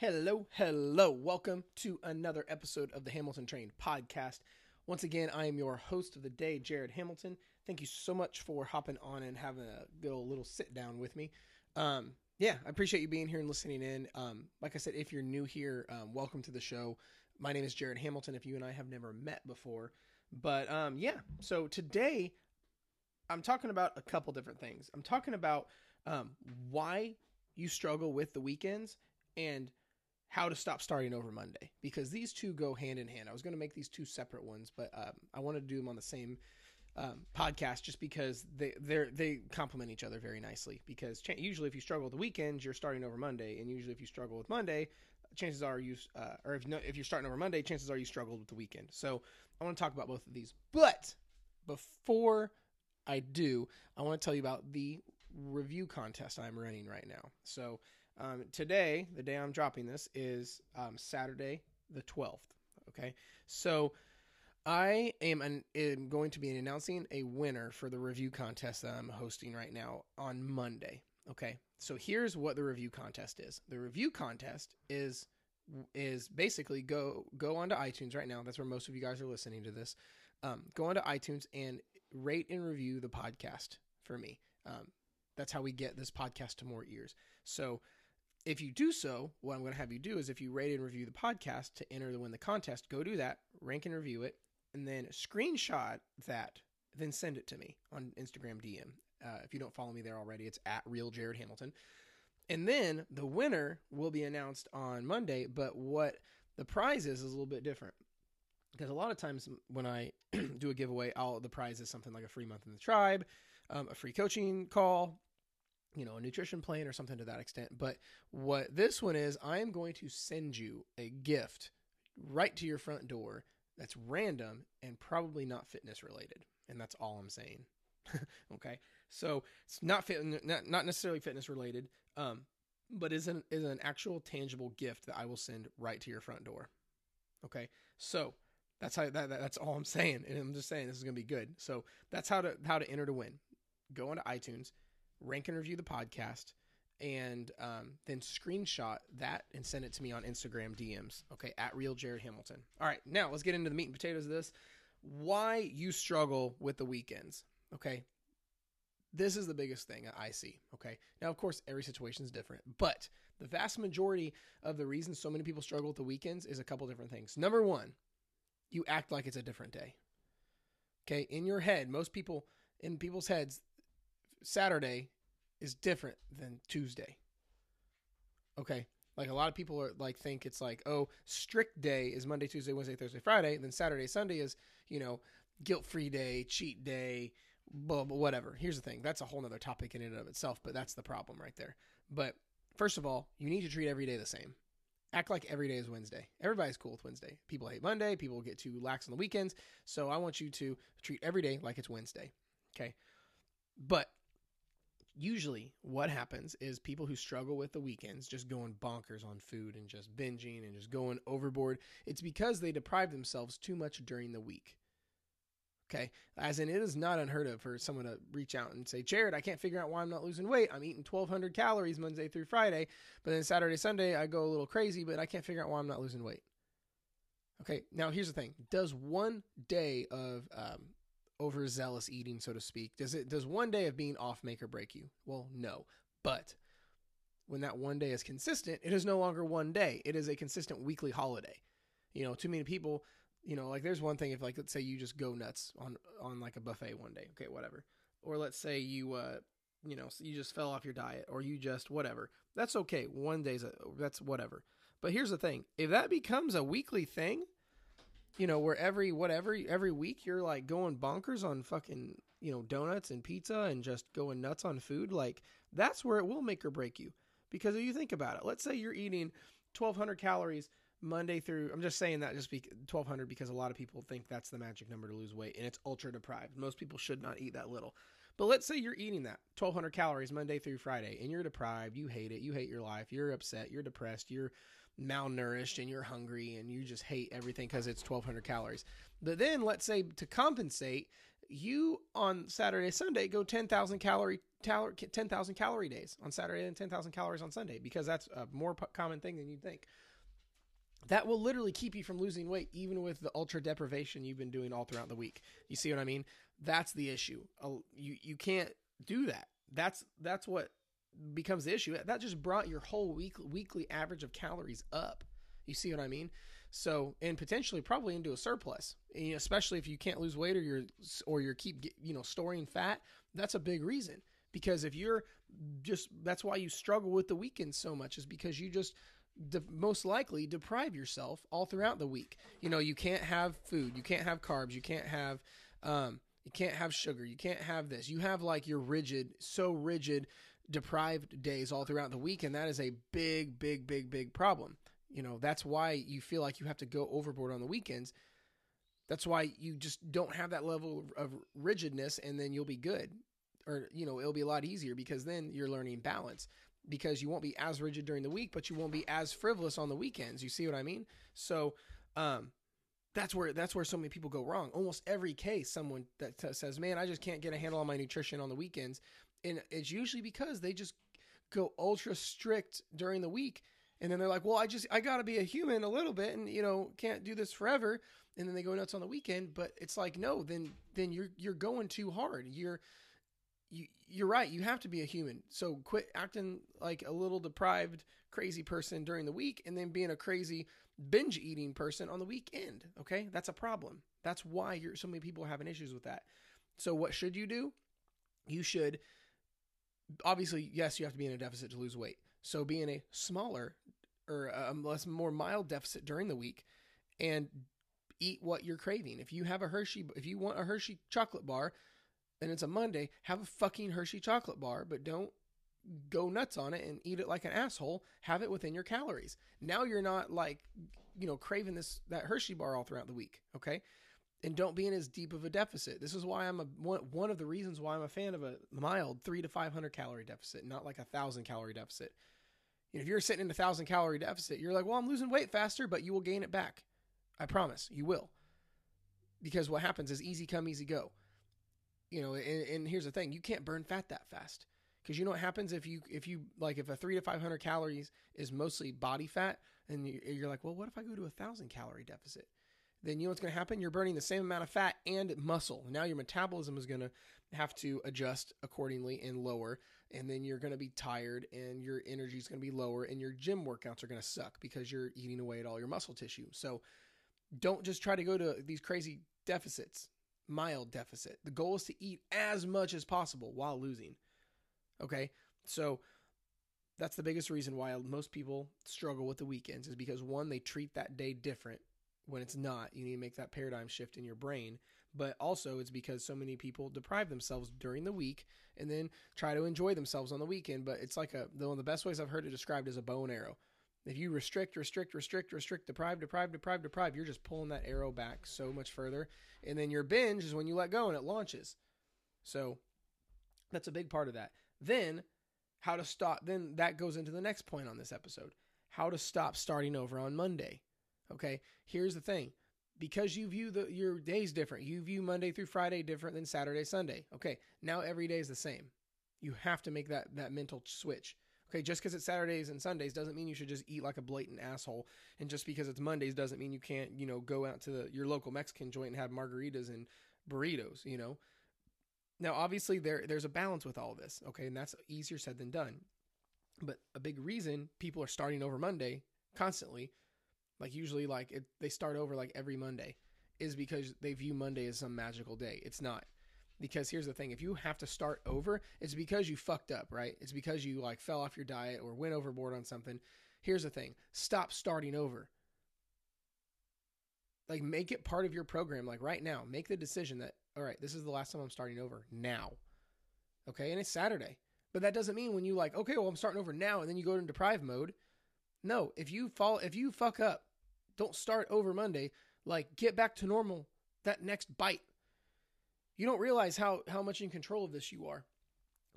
Hello, hello. Welcome to another episode of the Hamilton Trained podcast. Once again, I am your host of the day, Jared Hamilton. Thank you so much for hopping on and having a good old little sit down with me. Um, yeah, I appreciate you being here and listening in. Um, like I said, if you're new here, um, welcome to the show. My name is Jared Hamilton. If you and I have never met before, but um, yeah, so today I'm talking about a couple different things. I'm talking about um, why you struggle with the weekends and how to stop starting over Monday because these two go hand in hand. I was going to make these two separate ones, but um, I wanted to do them on the same um, podcast just because they they they complement each other very nicely. Because usually, if you struggle with the weekends, you're starting over Monday, and usually, if you struggle with Monday, chances are you uh, or if no, if you're starting over Monday, chances are you struggled with the weekend. So I want to talk about both of these, but before I do, I want to tell you about the review contest I'm running right now. So um, today, the day I'm dropping this is um, Saturday the 12th. Okay, so I am, an, am going to be announcing a winner for the review contest that I'm hosting right now on Monday. Okay, so here's what the review contest is. The review contest is is basically go go onto iTunes right now. That's where most of you guys are listening to this. Um, go onto iTunes and rate and review the podcast for me. Um, that's how we get this podcast to more ears. So if you do so, what I'm going to have you do is if you rate and review the podcast to enter to win the contest, go do that, rank and review it, and then screenshot that, then send it to me on Instagram DM. Uh, if you don't follow me there already, it's at real Jared Hamilton. And then the winner will be announced on Monday, but what the prize is is a little bit different. Because a lot of times when I do a giveaway, I'll, the prize is something like a free month in the tribe, um, a free coaching call, you know, a nutrition plan or something to that extent. But what this one is, I am going to send you a gift right to your front door that's random and probably not fitness related. And that's all I'm saying. okay. So it's not fit, not, not necessarily fitness related, um, but is an, is an actual tangible gift that I will send right to your front door. Okay. So that's how that, that's all I'm saying. And I'm just saying this is going to be good. So that's how to, how to enter to win. Go into iTunes, rank and review the podcast, and um, then screenshot that and send it to me on Instagram DMs. Okay, at real Jared Hamilton. All right, now let's get into the meat and potatoes of this. Why you struggle with the weekends? Okay, this is the biggest thing I see. Okay, now of course every situation is different, but the vast majority of the reason so many people struggle with the weekends is a couple different things. Number one, you act like it's a different day. Okay, in your head, most people in people's heads, Saturday is different than Tuesday. Okay. Like a lot of people are like think it's like, oh, strict day is Monday, Tuesday, Wednesday, Thursday, Friday. Then Saturday, Sunday is, you know, guilt free day, cheat day, blah, blah, whatever. Here's the thing. That's a whole nother topic in and of itself, but that's the problem right there. But first of all, you need to treat every day the same. Act like every day is Wednesday. Everybody's cool with Wednesday. People hate Monday. People get too lax on the weekends. So I want you to treat every day like it's Wednesday. Okay. But usually what happens is people who struggle with the weekends just going bonkers on food and just binging and just going overboard. It's because they deprive themselves too much during the week. Okay? As in it is not unheard of for someone to reach out and say jared i can't figure out why i'm not losing weight. I'm eating 1200 calories monday through friday but then saturday sunday i go a little crazy but i can't figure out why i'm not losing weight. Okay? Now here's the thing. Does one day of um, overzealous eating, so to speak? Does it does one day of being off make or break you? Well, no. But when that one day is consistent, it is no longer one day. It is a consistent weekly holiday. You know, too many people, you know, like there's one thing if like let's say you just go nuts on on like a buffet one day, okay, whatever. Or let's say you uh you know, you just fell off your diet or you just whatever. That's okay. One day's a, that's whatever. But here's the thing. If that becomes a weekly thing, you know, where every whatever every week you're like going bonkers on fucking you know donuts and pizza and just going nuts on food, like that's where it will make or break you. Because if you think about it, let's say you're eating 1,200 calories Monday through. I'm just saying that just be 1,200 because a lot of people think that's the magic number to lose weight, and it's ultra deprived. Most people should not eat that little. But let's say you're eating that 1,200 calories Monday through Friday, and you're deprived. You hate it. You hate your life. You're upset. You're depressed. You're malnourished and you're hungry and you just hate everything because it's 1200 calories. But then let's say to compensate, you on Saturday, Sunday go 10,000 calorie, 10,000 calorie days on Saturday and 10,000 calories on Sunday because that's a more common thing than you'd think. That will literally keep you from losing weight, even with the ultra deprivation you've been doing all throughout the week. You see what I mean? That's the issue. You you can't do that. That's that's what becomes the issue. That just brought your whole week weekly average of calories up. You see what I mean? So, and potentially probably into a surplus, and especially if you can't lose weight or you're or you're keep you know storing fat. That's a big reason because if you're just that's why you struggle with the weekends so much is because you just de- most likely deprive yourself all throughout the week. You know, you can't have food, you can't have carbs, you can't have um, you can't have sugar, you can't have this. You have like your rigid, so rigid, deprived days all throughout the week, and that is a big, big, big, big problem. You know, that's why you feel like you have to go overboard on the weekends. That's why you just don't have that level of rigidness, and then you'll be good. Or, you know, it'll be a lot easier because then you're learning balance because you won't be as rigid during the week, but you won't be as frivolous on the weekends. You see what I mean? So, um, that's where that's where so many people go wrong. Almost every case, someone that t- says, "Man, I just can't get a handle on my nutrition on the weekends," and it's usually because they just go ultra strict during the week and then they're like, well, I just I got to be a human a little bit, and you know can't do this forever. And then they go nuts on the weekend. But it's like, no, then then you're you're going too hard. You're you you're right. You have to be a human. So quit acting like a little deprived, crazy person during the week, and then being a crazy binge eating person on the weekend. Okay, that's a problem. That's why you're so many people are having issues with that. So what should you do? You should obviously yes, you have to be in a deficit to lose weight. So be in a smaller or a less more mild deficit during the week and eat what you're craving. If you have a Hershey, if you want a Hershey chocolate bar, and it's a Monday, have a fucking Hershey chocolate bar, but don't go nuts on it and eat it like an asshole. Have it within your calories. Now you're not like, you know, craving this that Hershey bar all throughout the week. Okay. And don't be in as deep of a deficit. This is why I'm a one, of the reasons why I'm a fan of a mild three to five hundred calorie deficit, not like a thousand calorie deficit You know, if you're sitting in a thousand calorie deficit, you're like, well, I'm losing weight faster, but you will gain it back. I promise you will. Because what happens is easy come, easy go. You know, and, and here's the thing: you can't burn fat that fast. Because you know what happens if you if you like if a three to five hundred calories is mostly body fat, and you're like, well, what if I go to a thousand calorie deficit? Then you know what's going to happen? You're burning the same amount of fat and muscle. Now your metabolism is going to have to adjust accordingly and lower and then you're going to be tired and your energy is going to be lower and your gym workouts are going to suck because you're eating away at all your muscle tissue. So don't just try to go to these crazy deficits, mild deficit. The goal is to eat as much as possible while losing. Okay? So that's the biggest reason why most people struggle with the weekends is because one, they treat that day different when it's not. You need to make that paradigm shift in your brain but also it's because so many people deprive themselves during the week and then try to enjoy themselves on the weekend. But it's like a one of the best ways I've heard it described is a bow and arrow. If you restrict, restrict, restrict, restrict, deprive, deprive, deprive, deprive, you're just pulling that arrow back so much further. And then your binge is when you let go and it launches. So that's a big part of that. Then how to stop then that goes into the next point on this episode. How to stop starting over on Monday. Okay? Here's the thing because you view the your days different. You view Monday through Friday different than Saturday, Sunday. Okay, now every day is the same. You have to make that that mental switch. Okay, just because it's Saturdays and Sundays doesn't mean you should just eat like a blatant asshole, and just because it's Mondays doesn't mean you can't, you know, go out to the, your local Mexican joint and have margaritas and burritos. You know, now obviously there there's a balance with all this. Okay, and that's easier said than done. But a big reason people are starting over Monday constantly like usually like it, they start over like every Monday is because they view Monday as some magical day. It's not. Because here's the thing, if you have to start over, it's because you fucked up, right? It's because you like fell off your diet or went overboard on something. Here's the thing, stop starting over. Like make it part of your program like right now. Make the decision that all right, this is the last time I'm starting over now. Okay? And it's Saturday. But that doesn't mean when you like, okay, well I'm starting over now and then you go into deprive mode. No, if you fall if you fuck up don't start over Monday. Like get back to normal that next bite. You don't realize how how much in control of this you are.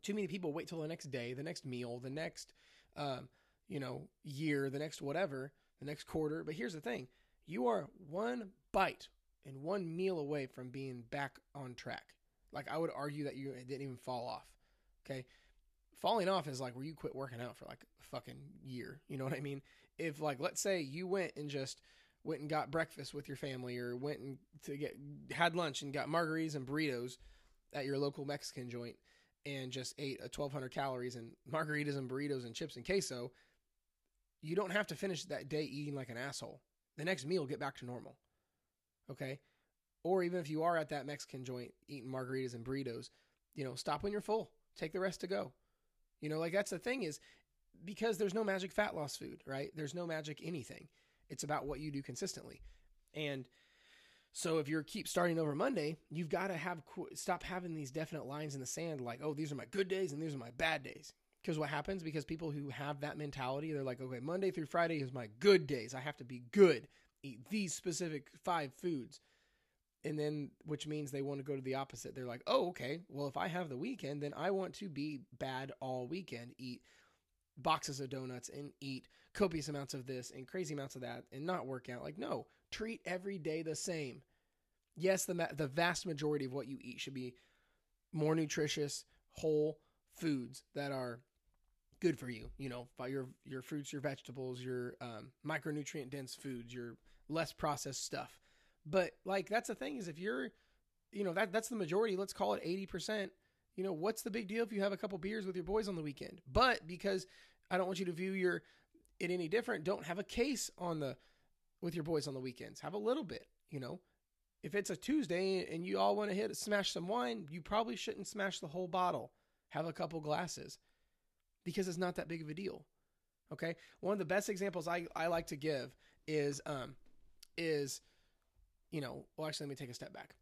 Too many people wait till the next day, the next meal, the next um, you know, year, the next whatever, the next quarter. But here's the thing. You are one bite and one meal away from being back on track. Like I would argue that you didn't even fall off. Okay. Falling off is like where you quit working out for like a fucking year. You know what I mean? If like let's say you went and just went and got breakfast with your family or went and to get had lunch and got margaritas and burritos at your local Mexican joint and just ate a 1200 calories and margaritas and burritos and chips and queso, you don't have to finish that day eating like an asshole. The next meal get back to normal. Okay? Or even if you are at that Mexican joint eating margaritas and burritos, you know, stop when you're full. Take the rest to go. You know, like that's the thing is because there's no magic fat loss food, right? There's no magic anything. It's about what you do consistently. And so if you're keep starting over Monday, you've got to have stop having these definite lines in the sand like, "Oh, these are my good days and these are my bad days." Because what happens because people who have that mentality, they're like, "Okay, Monday through Friday is my good days. I have to be good. Eat these specific 5 foods." And then which means they want to go to the opposite. They're like, "Oh, okay. Well, if I have the weekend, then I want to be bad all weekend. Eat boxes of donuts and eat copious amounts of this and crazy amounts of that and not work out. Like, no, treat every day the same. Yes, the the vast majority of what you eat should be more nutritious, whole foods that are good for you. You know, your your fruits, your vegetables, your um, micronutrient dense foods, your less processed stuff. But like that's the thing is if you're, you know, that that's the majority. Let's call it eighty percent you know, what's the big deal if you have a couple beers with your boys on the weekend? But because I don't want you to view your it any different, don't have a case on the with your boys on the weekends. Have a little bit, you know. If it's a Tuesday and you all want to hit smash some wine, you probably shouldn't smash the whole bottle. Have a couple glasses because it's not that big of a deal. Okay? One of the best examples I, I like to give is um is you know, well actually let me take a step back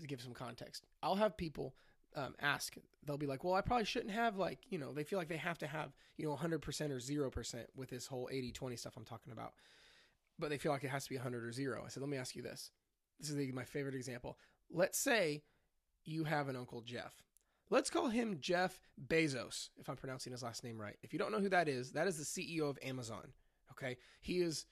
to give some context. I'll have people um, ask, they'll be like, well, I probably shouldn't have like, you know, they feel like they have to have, you know, 100% or 0% with this whole 80 20 stuff I'm talking about. But they feel like it has to be 100 or 0. I said, let me ask you this. This is the, my favorite example. Let's say you have an Uncle Jeff. Let's call him Jeff Bezos, if I'm pronouncing his last name right. If you don't know who that is, that is the CEO of Amazon. Okay. He is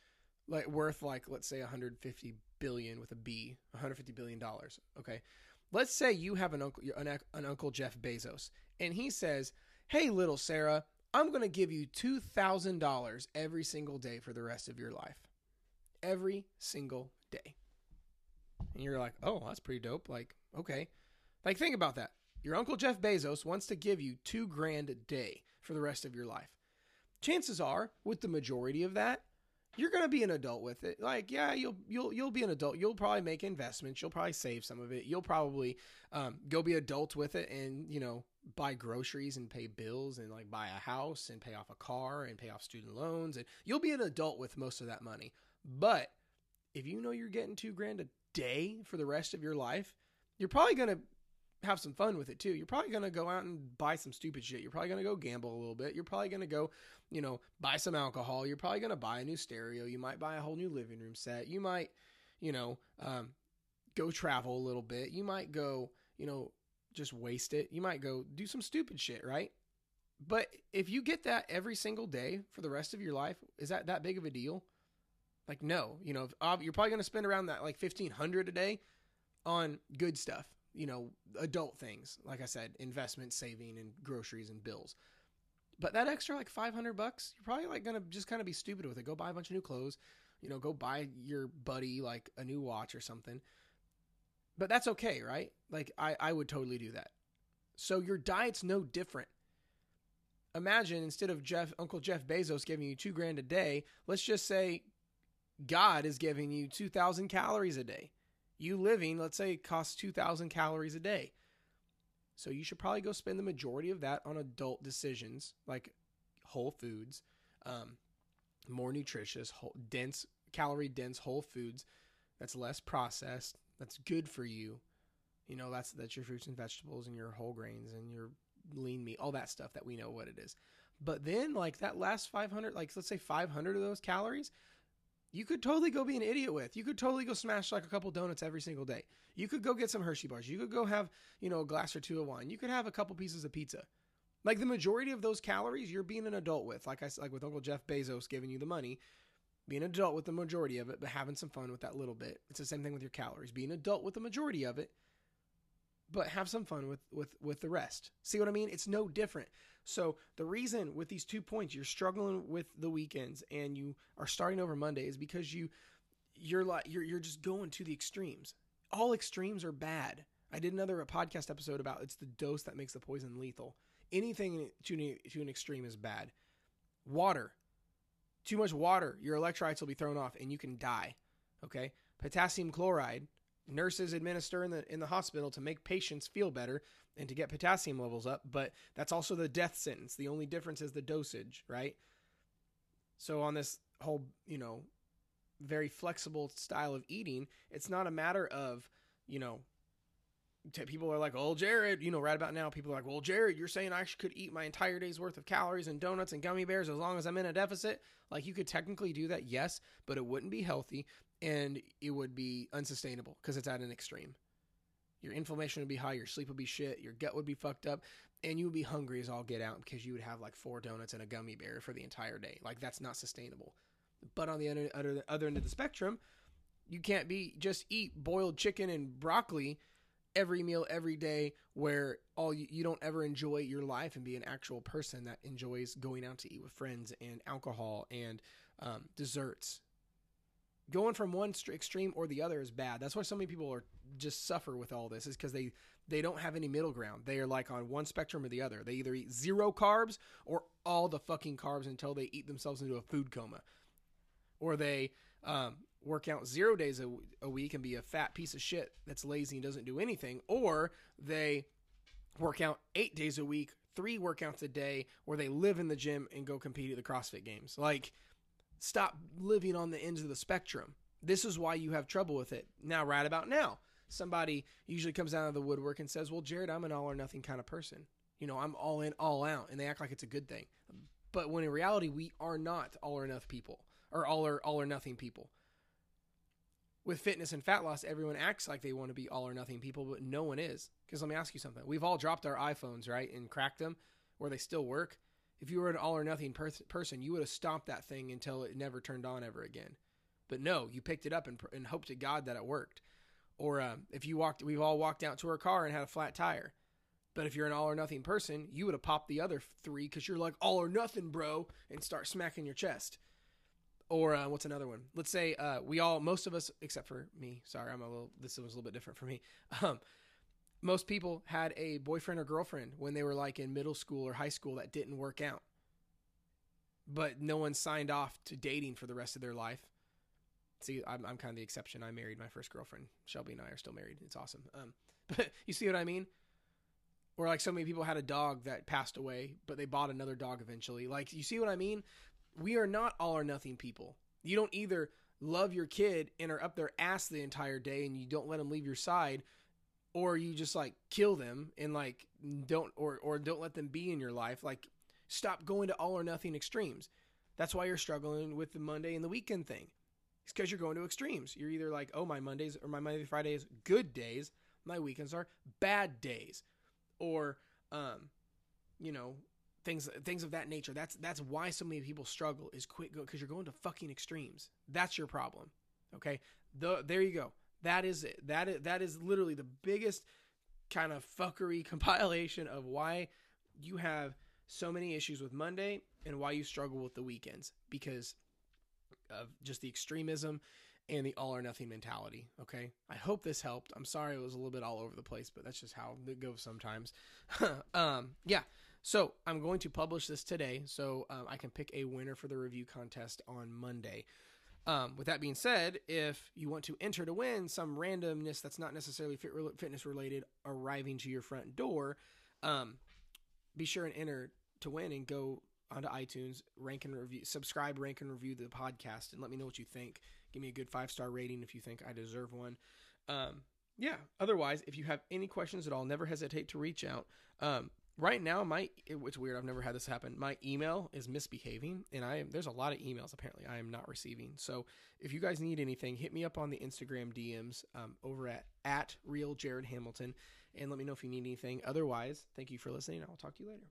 like worth like, let's say 150 billion with a B, 150 billion dollars. Okay. Let's say you have an uncle, an, an uncle Jeff Bezos, and he says, "Hey, little Sarah, I'm going to give you two thousand dollars every single day for the rest of your life, every single day." And you're like, "Oh, that's pretty dope." Like, okay, like think about that. Your uncle Jeff Bezos wants to give you two grand a day for the rest of your life. Chances are, with the majority of that, you're going to be an adult with it. Like, yeah, you'll you'll you'll be an adult. You'll probably make investments. You'll probably save some of it. You'll probably um, go be adult with it, and you know, buy groceries and pay bills, and like buy a house and pay off a car and pay off student loans, and you'll be an adult with most of that money. But if you know you're getting two grand a day for the rest of your life, you're probably going to have some fun with it too. You're probably going to go out and buy some stupid shit. You're probably going to go gamble a little bit. You're probably going to go, you know, buy some alcohol. You're probably going to buy a new stereo. You might buy a whole new living room set. You might, you know, um, go travel a little bit. You might go, you know, just waste it. You might go do some stupid shit, right? But if you get that every single day for the rest of your life, is that that big of a deal? Like no, you know, you're probably going to spend around that like 1500 a day on good stuff you know, adult things. Like I said, investment, saving, and groceries and bills. But that extra like 500 bucks, you're probably like going to just kind of be stupid with it. Go buy a bunch of new clothes, you know, go buy your buddy like a new watch or something. But that's okay, right? Like I, I would totally do that. So your diet's no different. Imagine instead of Jeff, Uncle Jeff Bezos giving you two grand a day, let's just say God is giving you 2,000 calories a day you living, let's say, it costs 2,000 calories a day. So you should probably go spend the majority of that on adult decisions like whole foods, um, more nutritious, whole, dense, calorie dense whole foods. That's less processed. That's good for you. You know, that's that's your fruits and vegetables and your whole grains and your lean meat, all that stuff that we know what it is. But then, like that last 500, like let's say 500 of those calories, you could totally go be an idiot with. You could totally go smash like a couple donuts every single day. You could go get some Hershey bars. You could go have, you know, a glass or two of wine. You could have a couple pieces of pizza. Like the majority of those calories you're being an adult with. Like I like with Uncle Jeff Bezos giving you the money, being an adult with the majority of it, but having some fun with that little bit. It's the same thing with your calories. Being an adult with the majority of it, but have some fun with with with the rest. See what I mean? It's no different. So the reason with these two points you're struggling with the weekends and you are starting over Monday is because you you're like you're you're just going to the extremes. All extremes are bad. I did another podcast episode about it's the dose that makes the poison lethal. Anything to to an extreme is bad. Water. Too much water, your electrolytes will be thrown off and you can die. Okay? Potassium chloride nurses administer in the in the hospital to make patients feel better and to get potassium levels up, but that's also the death sentence. The only difference is the dosage, right? So on this whole, you know, very flexible style of eating, it's not a matter of, you know, people are like, "Oh, Jared, you know, right about now, people are like, "Well, Jared, you're saying I could eat my entire day's worth of calories and donuts and gummy bears as long as I'm in a deficit?" Like you could technically do that, yes, but it wouldn't be healthy and it would be unsustainable because it's at an extreme. Your inflammation would be high, your sleep would be shit, your gut would be fucked up, and you would be hungry as all get out because you would have like four donuts and a gummy bear for the entire day. Like that's not sustainable. But on the other, other, other end of the spectrum, you can't be just eat boiled chicken and broccoli every meal every day where all you, you don't ever enjoy your life and be an actual person that enjoys going out to eat with friends and alcohol and um, desserts going from one extreme or the other is bad. That's why so many people are just suffer with all this is because they they don't have any middle ground. They are like on one spectrum or the other. They either eat zero carbs or all the fucking carbs until they eat themselves into a food coma, or they um, work out zero days a, a week and be a fat piece of shit that's lazy and doesn't do anything, or they work out eight days a week, three workouts a day, or they live in the gym and go compete at the CrossFit Games. Like Stop living on the ends of the spectrum. This is why you have trouble with it. Now, right about now, somebody usually comes out of the woodwork and says, Well, Jared, I'm an all or nothing kind of person. You know, I'm all in, all out. And they act like it's a good thing. But when in reality, we are not all or nothing people or all or all or nothing people. With fitness and fat loss, everyone acts like they want to be all or nothing people, but no one is. Because let me ask you something. We've all dropped our iPhones, right, and cracked them where they still work. If you were an all or nothing per- person, you would have stopped that thing until it never turned on ever again. But no, you picked it up and, and hoped to God that it worked. Or um, if you walked, we've all walked out to our car and had a flat tire. But if you're an all or nothing person, you would have popped the other three because you're like all or nothing, bro, and start smacking your chest. Or uh, what's another one? Let's say uh, we all, most of us, except for me. Sorry, I'm a little. This was a little bit different for me. Um, most people had a boyfriend or girlfriend when they were like in middle school or high school that didn't work out. But no one signed off to dating for the rest of their life. See, I'm, I'm kind of the exception. I married my first girlfriend. Shelby and I are still married. It's awesome. Um, but you see what I mean? Or like so many people had a dog that passed away, but they bought another dog eventually. Like, you see what I mean? We are not all or nothing people. You don't either love your kid and are up their ass the entire day and you don't let them leave your side or you just like kill them and like don't or or don't let them be in your life like stop going to all or nothing extremes. That's why you're struggling with the monday and the weekend thing. It's because you're going to extremes. You're either like oh my mondays or my monday fridays good days my weekends are bad days or um you know things things of that nature. That's that's why so many people struggle is quit go because you're going to fucking extremes. That's your problem okay? The, there you go that is it. That is that is literally the biggest kind of fuckery compilation of why you have so many issues with Monday and why you struggle with the weekends because of just the extremism and the all or nothing mentality. Okay. I hope this helped. I'm sorry it was a little bit all over the place, but that's just how it goes sometimes. um, yeah. So I'm going to publish this today so um, I can pick a winner for the review contest on Monday. Um, with that being said, if you want to enter to win some randomness that's not necessarily fit, fitness related arriving to your front door, um, be sure and enter to win and go onto iTunes, rank and review, subscribe, rank and review the podcast, and let me know what you think. Give me a good five star rating if you think I deserve one. Um, yeah. Otherwise, if you have any questions at all, never hesitate to reach out. Um, right now my it's weird i've never had this happen. My email is misbehaving and i am there's a lot of emails apparently i am not receiving. So if you guys need anything hit me up on the instagram dms um, over at at real jared hamilton and let me know if you need anything. Otherwise thank you for listening i'll talk to you later